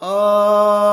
Oh.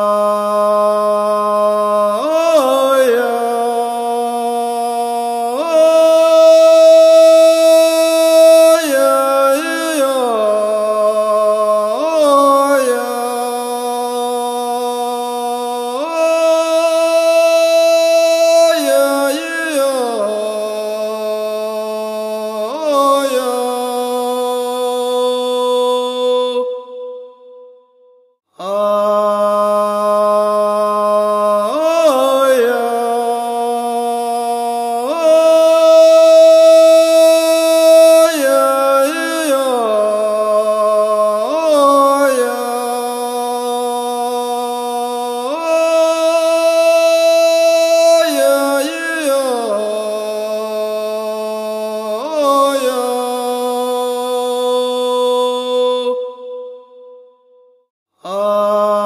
Oh.